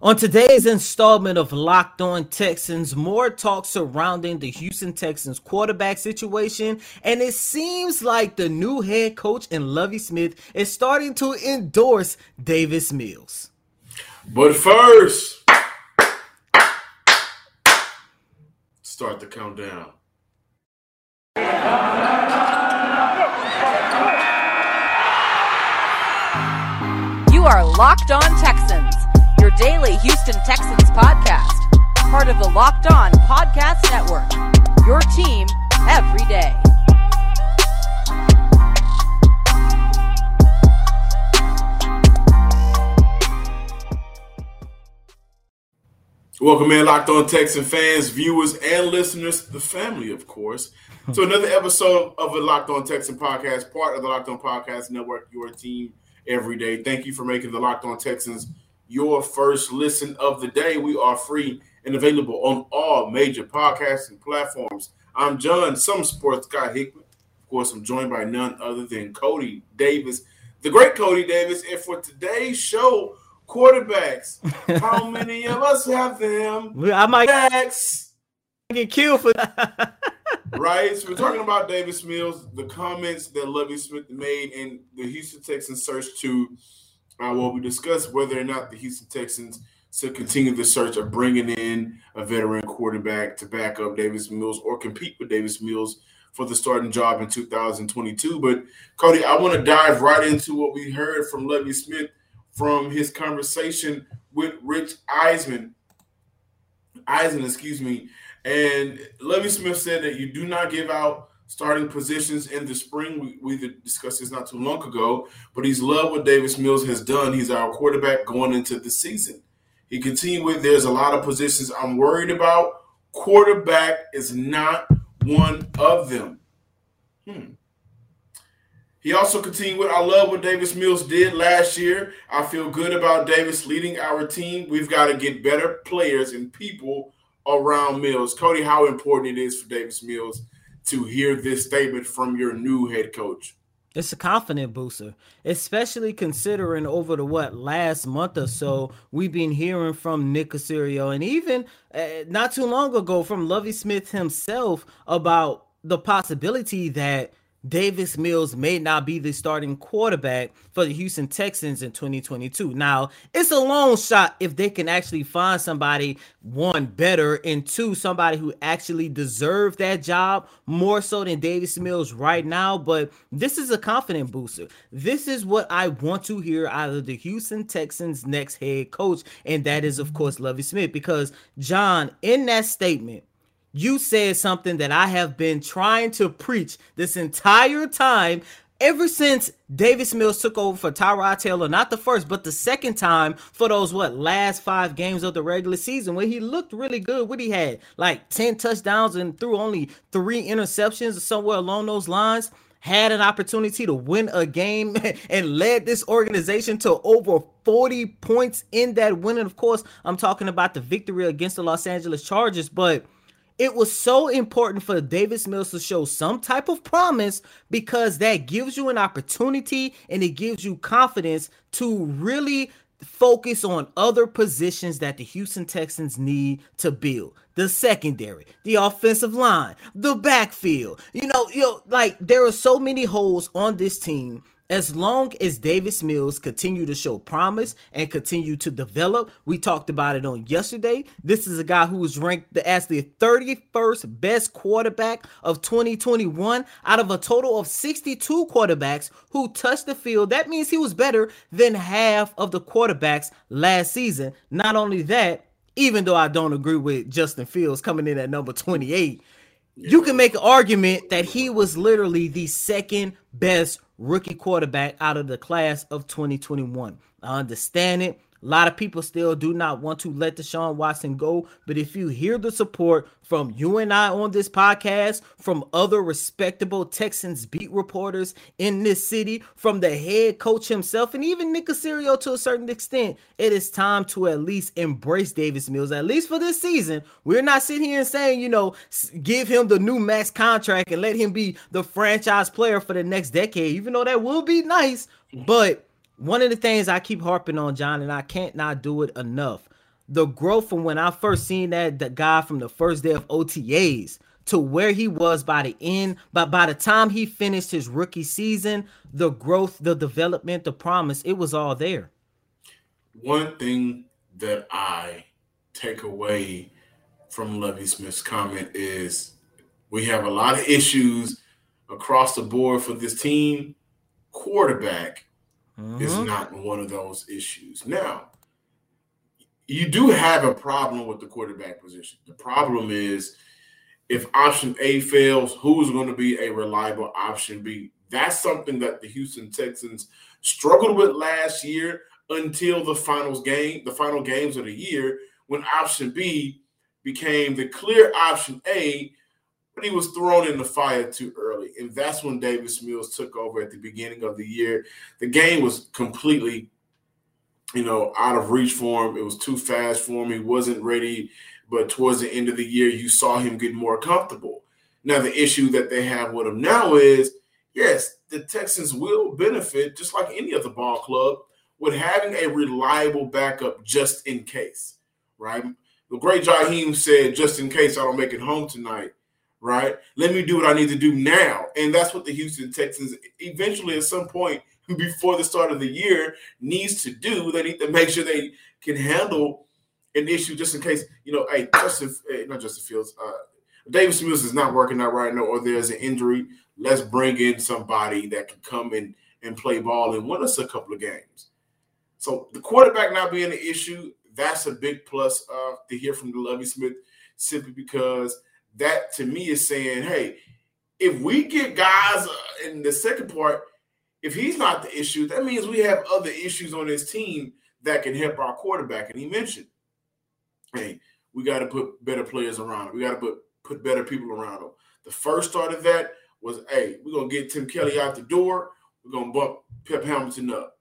On today's installment of Locked On Texans, more talk surrounding the Houston Texans quarterback situation, and it seems like the new head coach in Lovie Smith is starting to endorse Davis Mills. But first, start the countdown. You are Locked On Texans your daily Houston Texans podcast, part of the Locked On Podcast Network. Your team every day. Welcome in, Locked On Texan fans, viewers, and listeners, the family, of course, hmm. So another episode of the Locked On Texan podcast, part of the Locked On Podcast Network, your team every day. Thank you for making the Locked On Texans your first listen of the day. We are free and available on all major podcasting platforms. I'm John, some sports guy Hickman. Of course, I'm joined by none other than Coty Davis, the great Coty Davis. And for today's show, quarterbacks. How many of us have them? I might get killed for that. right? So we're talking about Davis Mills, the comments that Lovie Smith made in the Houston Texans search to uh, well, we discussed whether or not the Houston Texans should continue the search of bringing in a veteran quarterback to back up Davis Mills or compete with Davis Mills for the starting job in 2022. But Coty, I want to dive right into what we heard from Lovie Smith from his conversation with Rich Eisen. Eisen, excuse me. And Lovie Smith said that you do not give out starting positions in the spring. We, we discussed this not too long ago, but he's loved what Davis Mills has done. He's our quarterback going into the season. He continued with there's a lot of positions I'm worried about. Quarterback is not one of them. Hmm. He also continued with I love what Davis Mills did last year. I feel good about Davis leading our team. We've got to get better players and people around Mills. Coty, how important it is for Davis Mills to hear this statement from your new head coach? It's a confident booster, especially considering over the what last month or so we've been hearing from Nick Caserio and even uh, not too long ago from Lovie Smith himself about the possibility that Davis Mills may not be the starting quarterback for the Houston Texans in 2022. Now, it's a long shot if they can actually find somebody, one, better, and two, somebody who actually deserves that job more so than Davis Mills right now. But this is a confident booster. This is what I want to hear out of the Houston Texans' next head coach, and that is, of course, Lovie Smith. Because, John, in that statement, you said something that I have been trying to preach this entire time. Ever since Davis Mills took over for Tyrod Taylor, not the first, but the second time for those what last five games of the regular season, where he looked really good. What he had like 10 touchdowns and threw only three interceptions or somewhere along those lines had an opportunity to win a game and led this organization to over 40 points in that win. And of course, I'm talking about the victory against the Los Angeles Chargers, but it was so important for Davis Mills to show some type of promise because that gives you an opportunity and it gives you confidence to really focus on other positions that the Houston Texans need to build. The secondary, the offensive line, the backfield. You know, you know, like there are so many holes on this team as long as Davis Mills continue to show promise and continue to develop, we talked about it on yesterday. This is a guy who was ranked as the 31st best quarterback of 2021 out of a total of 62 quarterbacks who touched the field. That means he was better than half of the quarterbacks last season. Not only that, even though I don't agree with Justin Fields coming in at number 28, you can make an argument that he was literally the second best rookie quarterback out of the class of 2021. I understand it. A lot of people still do not want to let Deshaun Watson go. But if you hear the support from you and I on this podcast, from other respectable Texans beat reporters in this city, from the head coach himself, and even Nick Caserio to a certain extent, it is time to at least embrace Davis Mills, at least for this season. We're not sitting here and saying, you know, give him the new max contract and let him be the franchise player for the next decade, even though that will be nice. But one of the things I keep harping on, John, and I can't not do it enough. the growth from when I first seen that the guy from the first day of OTAs to where he was by the end, but by the time he finished his rookie season, the growth, the development, the promise, it was all there. One thing that I take away from Lovie Smith's comment is we have a lot of issues across the board for this team. Quarterback mm-hmm. is not one of those issues. Now, you do have a problem with the quarterback position. The problem is if option A fails, who's going to be a reliable option B? That's something that the Houston Texans struggled with last year until the finals game, the final games of the year, when option B became the clear option A, but he was thrown in the fire too early. And that's when Davis Mills took over at the beginning of the year. The game was completely, you know, out of reach for him. It was too fast for him. He wasn't ready but towards the end of the year, you saw him get more comfortable. Now, the issue that they have with him now is yes, the Texans will benefit, just like any other ball club, with having a reliable backup just in case, right? The great Jaheim said, just in case I don't make it home tonight, right? Let me do what I need to do now. And that's what the Houston Texans eventually, at some point before the start of the year, needs to do. They need to make sure they can handle an issue just in case, you know, hey, Justin, eh, not Justin Fields, uh, Davis Mills is not working out right now, or there's an injury. Let's bring in somebody that can come in and play ball and win us a couple of games. So the quarterback not being an issue, that's a big plus uh, to hear from the Lovie Smith, simply because that to me is saying, hey, if we get guys uh, in the second part, if he's not the issue, that means we have other issues on this team that can help our quarterback. And he mentioned hey, we got to put better players around him. We got to put put better people around him. The first start of that was, hey, we're gonna get Tim Kelly out the door. We're gonna bump Pep Hamilton up,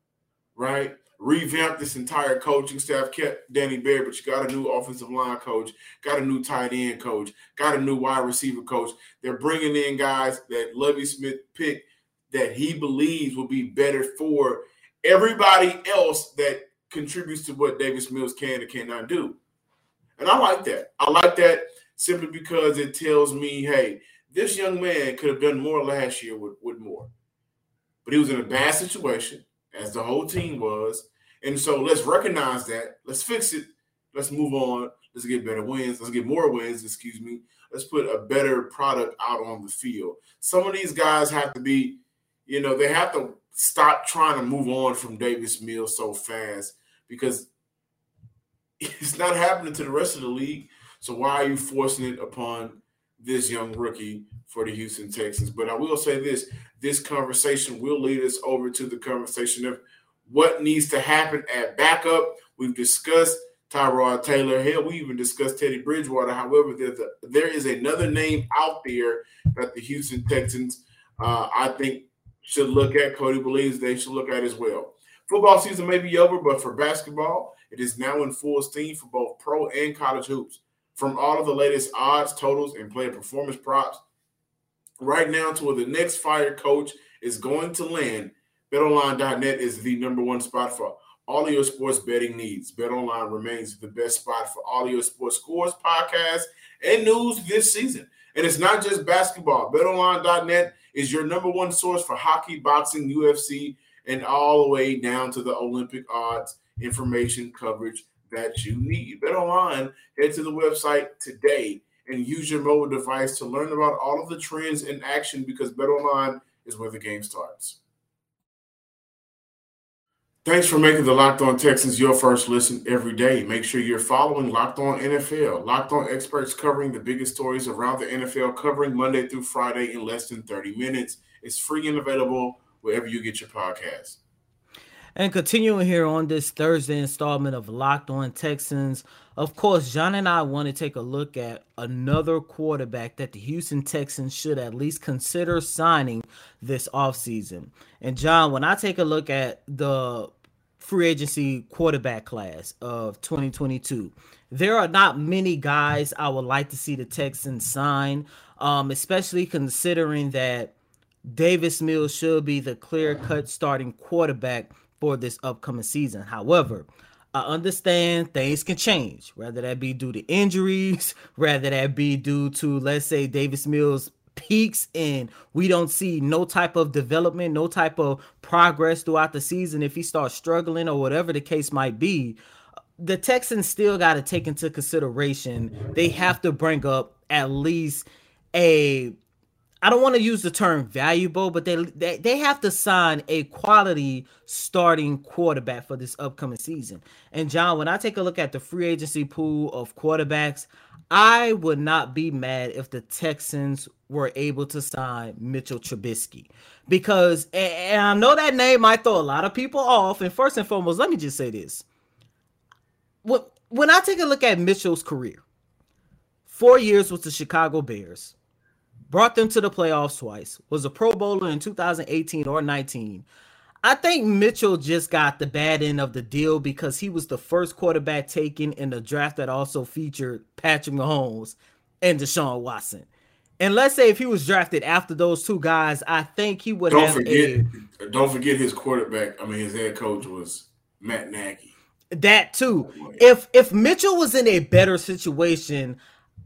right? Revamp this entire coaching staff. Kept Danny Bear, but you got a new offensive line coach, got a new tight end coach, got a new wide receiver coach. They're bringing in guys that Lovie Smith picked that he believes will be better for everybody else that contributes to what Davis Mills can and cannot do. And I like that. I like that simply because it tells me, hey, this young man could have done more last year with, with more. But he was in a bad situation, as the whole team was. And so let's recognize that. Let's fix it. Let's move on. Let's get better wins. Let's get more wins, excuse me. Let's put a better product out on the field. Some of these guys have to be, you know, they have to stop trying to move on from Davis Mills so fast because it's not happening to the rest of the league. So why are you forcing it upon this young rookie for the Houston Texans? But I will say this: this conversation will lead us over to the conversation of what needs to happen at backup. We've discussed Tyrod Taylor. Hell, we even discussed Teddy Bridgewater. However, there's a, there is another name out there that the Houston Texans, uh, I think, should look at. Coty believes they should look at as well. Football season may be over, but for basketball, it is now in full steam for both pro and college hoops. From all of the latest odds, totals, and player performance props, right now to where the next fired coach is going to land, betonline.net is the number one spot for all of your sports betting needs. BetOnline remains the best spot for all your sports scores, podcasts, and news this season. And it's not just basketball. BetOnline.net is your number one source for hockey, boxing, UFC, and all the way down to the Olympic odds information coverage that you need. Bet online, head to the website today and use your mobile device to learn about all of the trends in action because Bet online is where the game starts. Thanks for making the Locked On Texans your first listen every day. Make sure you're following Locked On NFL. Locked On experts covering the biggest stories around the NFL, covering Monday through Friday in less than 30 minutes. It's free and available wherever you get your podcasts. And continuing here on this Thursday installment of Locked On Texans, of course, John and I want to take a look at another quarterback that the Houston Texans should at least consider signing this offseason. And John, when I take a look at the free agency quarterback class of 2022, there are not many guys I would like to see the Texans sign, um, especially considering that Davis Mills should be the clear cut starting quarterback for this upcoming season. However, I understand things can change, whether that be due to injuries, whether that be due to, let's say, Davis Mills peaks and we don't see no type of development, no type of progress throughout the season if he starts struggling or whatever the case might be. The Texans still got to take into consideration they have to bring up at least a I don't want to use the term valuable, but they, they they have to sign a quality starting quarterback for this upcoming season. And John, when I take a look at the free agency pool of quarterbacks, I would not be mad if the Texans were able to sign Mitchell Trubisky because and I know that name might throw a lot of people off. And first and foremost, let me just say this: when I take a look at Mitchell's career, four years with the Chicago Bears brought them to the playoffs twice, was a Pro Bowler in 2018 or 19. I think Mitchell just got the bad end of the deal because he was the first quarterback taken in the draft that also featured Patrick Mahomes and Deshaun Watson. And let's say if he was drafted after those two guys, I think he would don't forget a, don't forget his quarterback. I mean his head coach was Matt Nagy. That too. If if Mitchell was in a better situation,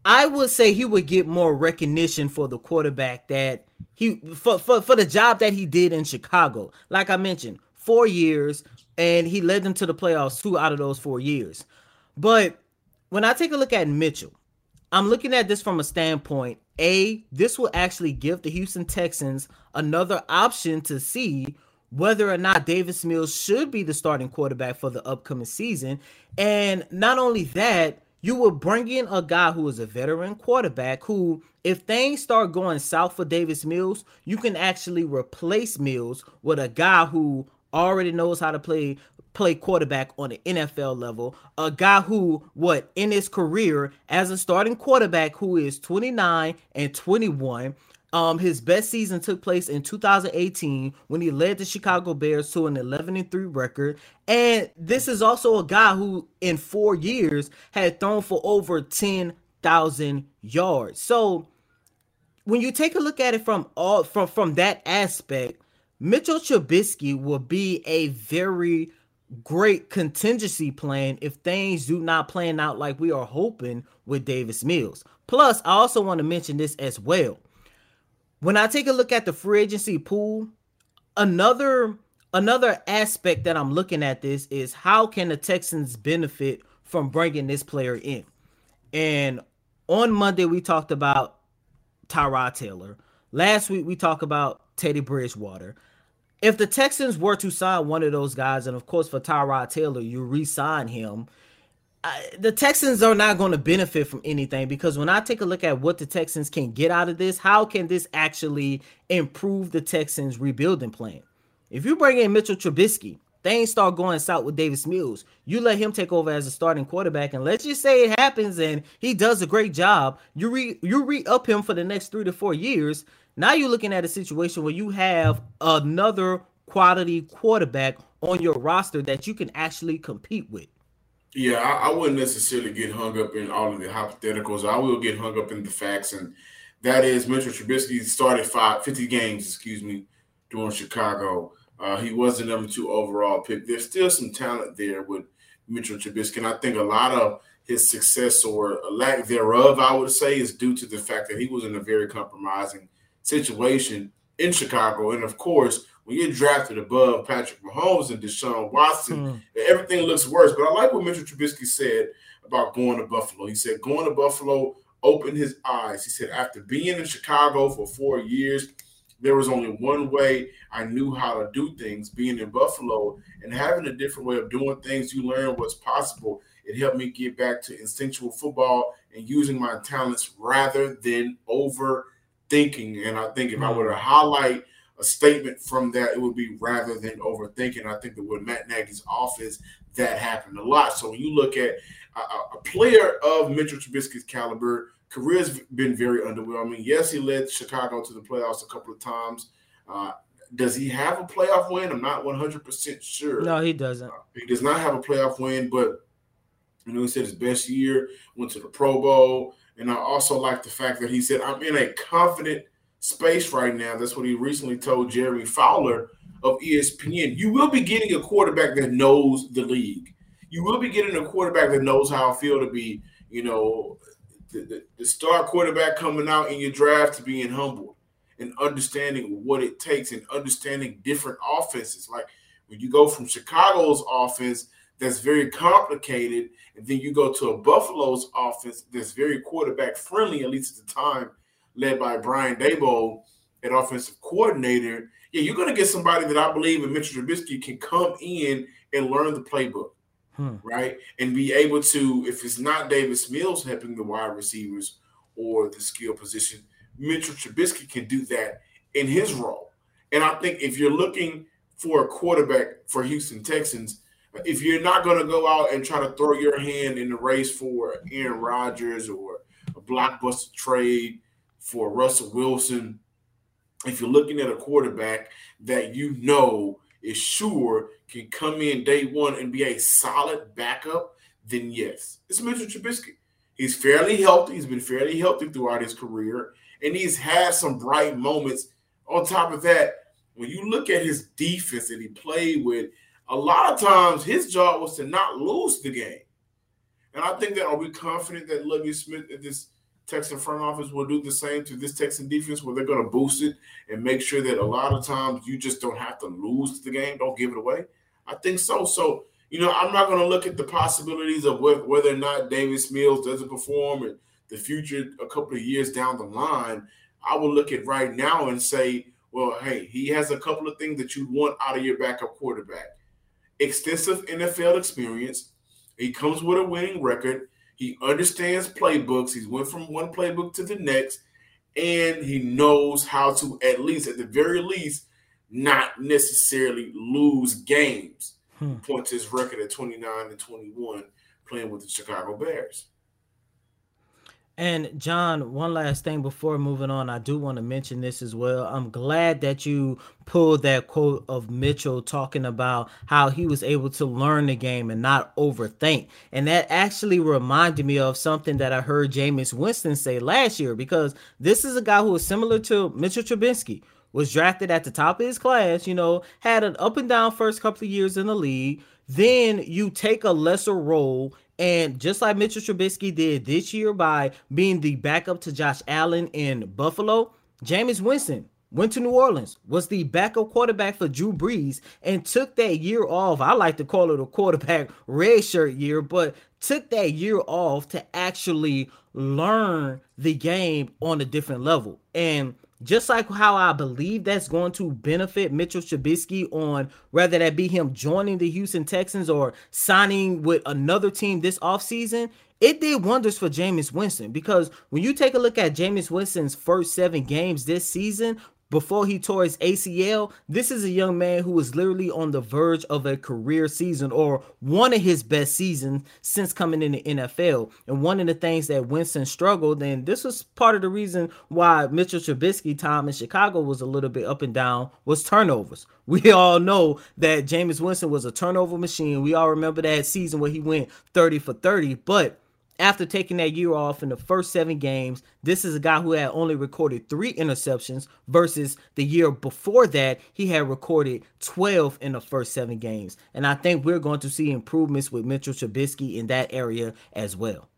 I would say he would get more recognition for the quarterback that he for, for, for the job that he did in Chicago. Like I mentioned, four years, and he led them to the playoffs two out of those four years. But when I take a look at Mitchell, I'm looking at this from a standpoint. A, this will actually give the Houston Texans another option to see whether or not Davis Mills should be the starting quarterback for the upcoming season. And not only that, you will bring in a guy who is a veteran quarterback who, if things start going south for Davis Mills, you can actually replace Mills with a guy who already knows how to play play quarterback on the NFL level. A guy who, what in his career as a starting quarterback, who is 29 and 21, um, his best season took place in 2018 when he led the Chicago Bears to an 11 and 3 record. And this is also a guy who, in four years, had thrown for over 10,000 yards. So, when you take a look at it from all from from that aspect, Mitchell Trubisky will be a very great contingency plan if things do not plan out like we are hoping with Davis Mills. Plus, I also want to mention this as well when I take a look at the free agency pool, another another aspect that I'm looking at this is how can the Texans benefit from bringing this player in? And on Monday we talked about Tyrod Taylor. Last week we talked about Teddy Bridgewater. If the Texans were to sign one of those guys, and of course for Tyrod Taylor, you re-sign him, the Texans are not going to benefit from anything because when I take a look at what the Texans can get out of this, how can this actually improve the Texans' rebuilding plan? If you bring in Mitchell Trubisky, things start going south with Davis Mills. You let him take over as a starting quarterback, and let's just say it happens and he does a great job. You re you re up him for the next three to four years. Now you're looking at a situation where you have another quality quarterback on your roster that you can actually compete with. Yeah, I, I, wouldn't necessarily get hung up in all of the hypotheticals. I will get hung up in the facts, and that is Mitchell Trubisky started five, 50 games, excuse me, during Chicago. Uh, he was the number two overall pick. There's still some talent there with Mitchell Trubisky, and I think a lot of his success or lack thereof, I would say, is due to the fact that he was in a very compromising situation in Chicago, and of course when you're drafted above Patrick Mahomes and Deshaun Watson, mm. everything looks worse. But I like what Mitchell Trubisky said about going to Buffalo. He said going to Buffalo opened his eyes. He said after being in Chicago for four years, there was only one way I knew how to do things. Being in Buffalo and having a different way of doing things, you learn what's possible. It helped me get back to instinctual football and using my talents rather than overthinking. And I think if. I were to highlight a statement from that, it would be rather than overthinking. I think that with Matt Nagy's office, that happened a lot. So when you look at a, a player of Mitchell Trubisky's caliber, career's been very underwhelming. Yes, he led Chicago to the playoffs a couple of times. Uh, does he have a playoff win? I'm not 100% sure. No, he doesn't. Uh, he does not have a playoff win, but you know, he said his best year went to the Pro Bowl. And I also like the fact that he said, I'm in a confident space right now. That's what he recently told Jeremy Fowler of ESPN. You will be getting a quarterback that knows the league. you will be getting a quarterback that knows how I feel to be, you know, the, the, the star quarterback coming out in your draft to being humble and understanding what it takes and understanding different offenses. Like when you go from Chicago's offense that's very complicated, and then you go to a Buffalo's offense that's very quarterback friendly, at least at the time, led by Brian Daboll, an offensive coordinator. Yeah, you're going to get somebody that I believe in Mitchell Trubisky can come in and learn the playbook hmm. right? And be able to, if it's not Davis Mills helping the wide receivers or the skill position, Mitchell Trubisky can do that in his role. And I think if you're looking for a quarterback for Houston Texans, if you're not going to go out and try to throw your hand in the race for Aaron Rodgers or a blockbuster trade for Russell Wilson, if you're looking at a quarterback that you know is sure can come in day one and be a solid backup, then yes, it's Mitchell Trubisky. He's fairly healthy. He's been fairly healthy throughout his career, and he's had some bright moments. On top of that, when you look at his defense that he played with, a lot of times his job was to not lose the game. And I think that are we confident that Lovie Smith at this Texan front office will do the same to this Texan defense where they're going to boost it and make sure that a lot of times you just don't have to lose the game, don't give it away. I think so. So, you know, I'm not going to look at the possibilities of whether or not Davis Mills doesn't perform in the future a couple of years down the line. I will look at right now and say, well, hey, he has a couple of things that you want out of your backup quarterback. Extensive NFL experience. He comes with a winning record. He understands playbooks. He's went from one playbook to the next, and he knows how to at least, at the very least, not necessarily lose games. Hmm. Points his record at 29 and 21 playing with the Chicago Bears. And John, one last thing before moving on, I do want to mention this as well. I'm glad that you pulled that quote of Mitchell talking about how he was able to learn the game and not overthink. And that actually reminded me of something that I heard Jameis Winston say last year because this is a guy who is similar to Mitchell Trubisky was drafted at the top of his class, you know, had an up and down first couple of years in the league. Then you take a lesser role, and just like Mitchell Trubisky did this year by being the backup to Josh Allen in Buffalo, Jameis Winston went to New Orleans, was the backup quarterback for Drew Brees, and took that year off. I like to call it a quarterback red shirt year, but took that year off to actually learn the game on a different level. And just like how I believe that's going to benefit Mitchell Trubisky on whether that be him joining the Houston Texans or signing with another team this offseason, it did wonders for Jameis Winston. Because when you take a look at Jameis Winston's first seven games this season, before he tore his ACL, this is a young man who was literally on the verge of a career season or one of his best seasons since coming in the NFL. And one of the things that Winston struggled, and this was part of the reason why Mitchell Trubisky time in Chicago was a little bit up and down, was turnovers. We all know that Jameis Winston was a turnover machine. We all remember that season where he went 30 for 30, but after taking that year off in the first seven games. This is a guy who had only recorded three interceptions versus the year before that, he had recorded 12 in the first seven games. And I think we're going to see improvements with Mitchell Trubisky in that area as well.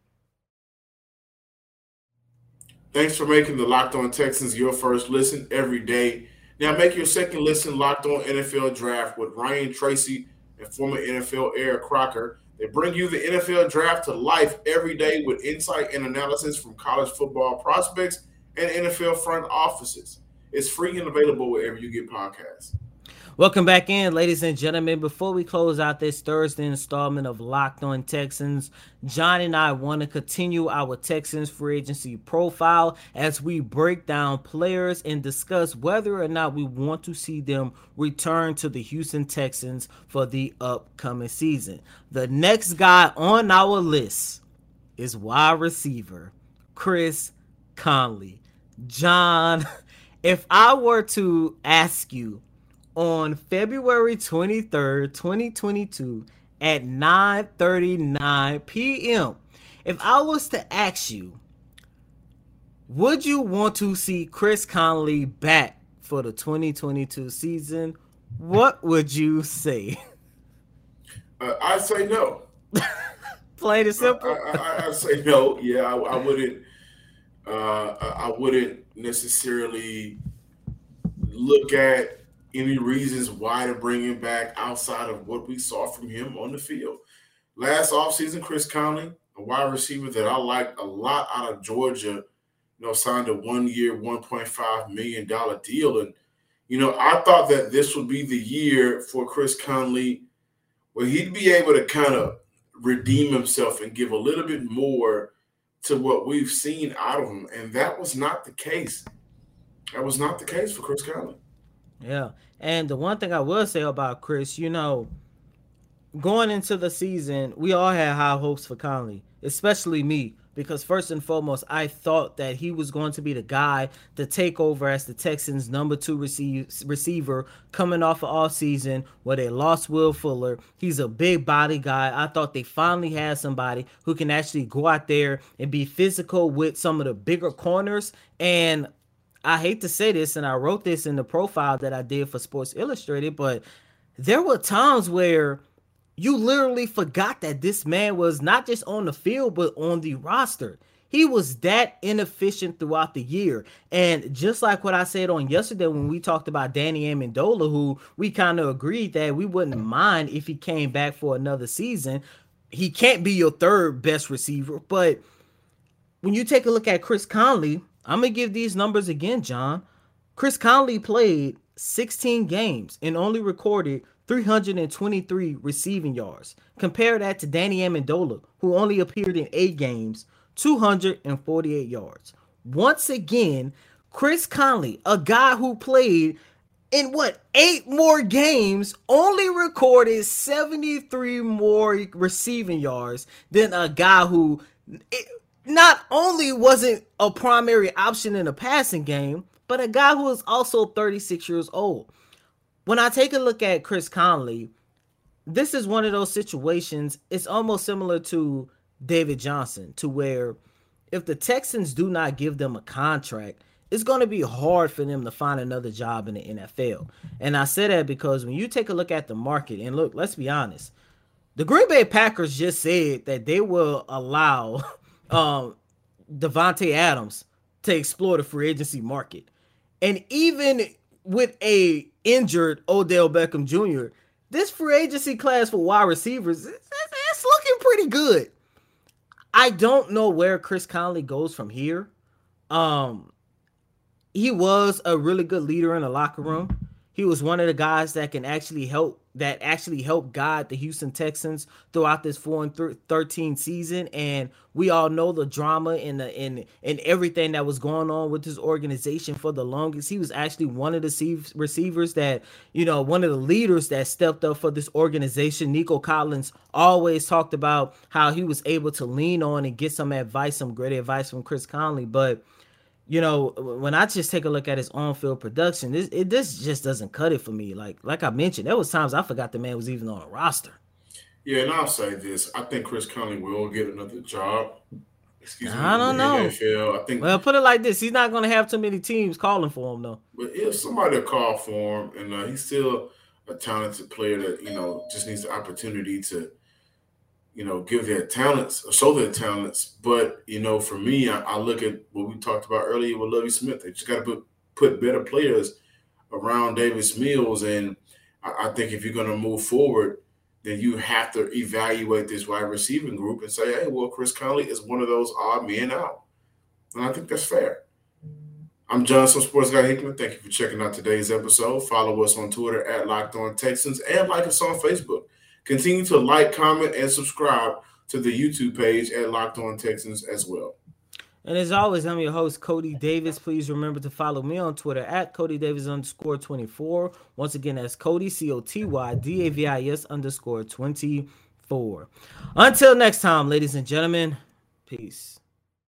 Thanks for making the Locked On Texans your first listen every day. Now make your second listen Locked On NFL Draft with Ryan Tracy and former NFL Eric Crocker. They bring you the NFL draft to life every day with insight and analysis from college football prospects and NFL front offices. It's free and available wherever you get podcasts. Welcome back in, ladies and gentlemen. Before we close out this Thursday installment of Locked On Texans, John and I want to continue our Texans free agency profile as we break down players and discuss whether or not we want to see them return to the Houston Texans for the upcoming season. The next guy on our list is wide receiver Chris Conley. John, if I were to ask you, on February 23rd, 2022 at 9:39 p.m. If I was to ask you, would you want to see Chris Conley back for the 2022 season? What would you say? Uh, I'd say no. Plain and simple. I, I, I say no. Yeah, I, I wouldn't. Uh, I wouldn't necessarily look at any reasons why to bring him back outside of what we saw from him on the field. Last offseason, Chris Conley, a wide receiver that I liked a lot out of Georgia, you know, signed a one-year, $1.5 million deal. And, you know, I thought that this would be the year for Chris Conley where he'd be able to kind of redeem himself and give a little bit more to what we've seen out of him. And that was not the case. That was not the case for Chris Conley. Yeah. And the one thing I will say about Chris, you know, going into the season, we all had high hopes for Conley, especially me, because first and foremost, I thought that he was going to be the guy to take over as the Texans' number two receive, receiver coming off of all season where they lost Will Fuller. He's a big body guy. I thought they finally had somebody who can actually go out there and be physical with some of the bigger corners. And I hate to say this, and I wrote this in the profile that I did for Sports Illustrated, but there were times where you literally forgot that this man was not just on the field, but on the roster. He was that inefficient throughout the year. And just like what I said on yesterday when we talked about Danny Amendola, who we kind of agreed that we wouldn't mind if he came back for another season. He can't be your third best receiver. But when you take a look at Chris Conley, I'm going to give these numbers again, John. Chris Conley played 16 games and only recorded 323 receiving yards. Compare that to Danny Amendola, who only appeared in eight games, 248 yards. Once again, Chris Conley, a guy who played in what eight more games, only recorded 73 more receiving yards than a guy who it, not only wasn't a primary option in a passing game, but a guy who is also 36 years old when I take a look at Chris Conley, this is one of those situations. It's almost similar to David Johnson, to where if the Texans do not give them a contract, it's going to be hard for them to find another job in the NFL. And I say that because when you take a look at the market, and look, let's be honest, the Green Bay Packers just said that they will allow um, Davante Adams to explore the free agency market. And even with a injured Odell Beckham Jr., this free agency class for wide receivers, it's looking pretty good. I don't know where Chris Conley goes from here. Um, he was a really good leader in the locker room. He was one of the guys that can actually help that actually helped guide the Houston Texans throughout this 4 and th- 13 season. And we all know the drama and the and and everything that was going on with this organization for the longest. He was actually one of the receivers that you know one of the leaders that stepped up for this organization. Nico Collins always talked about how he was able to lean on and get some advice some great advice from Chris Conley. But you know, when I just take a look at his on-field production, this it this just doesn't cut it for me. Like like I mentioned, there was times I forgot the man was even on a roster. Yeah, and I'll say this: I think Chris Conley will get another job. Excuse me. I don't know. NFL. I think. Well, put it like this: he's not going to have too many teams calling for him, though. But if somebody call for him, and uh, he's still a talented player that you know just needs the opportunity to you know, give their talents, show their talents. But you know, for me, I, I look at what we talked about earlier with Lovie Smith. They just got to put put better players around Davis Mills, and I, I think if you're going to move forward, then you have to evaluate this wide receiving group and say, hey, well, Chris Conley is one of those odd men out, and I think that's fair. I'm Johnson Sports Guy Hickman. Thank you for checking out today's episode. Follow us on Twitter at Locked On Texans and like us on Facebook. Continue to like, comment, and subscribe to the YouTube page at Locked On Texans as well. And as always, I'm your host, Coty Davis. Please remember to follow me on Twitter at Coty Davis underscore 24. Once again, that's Coty, C O T Y D A V I S underscore 24. Until next time, ladies and gentlemen, peace.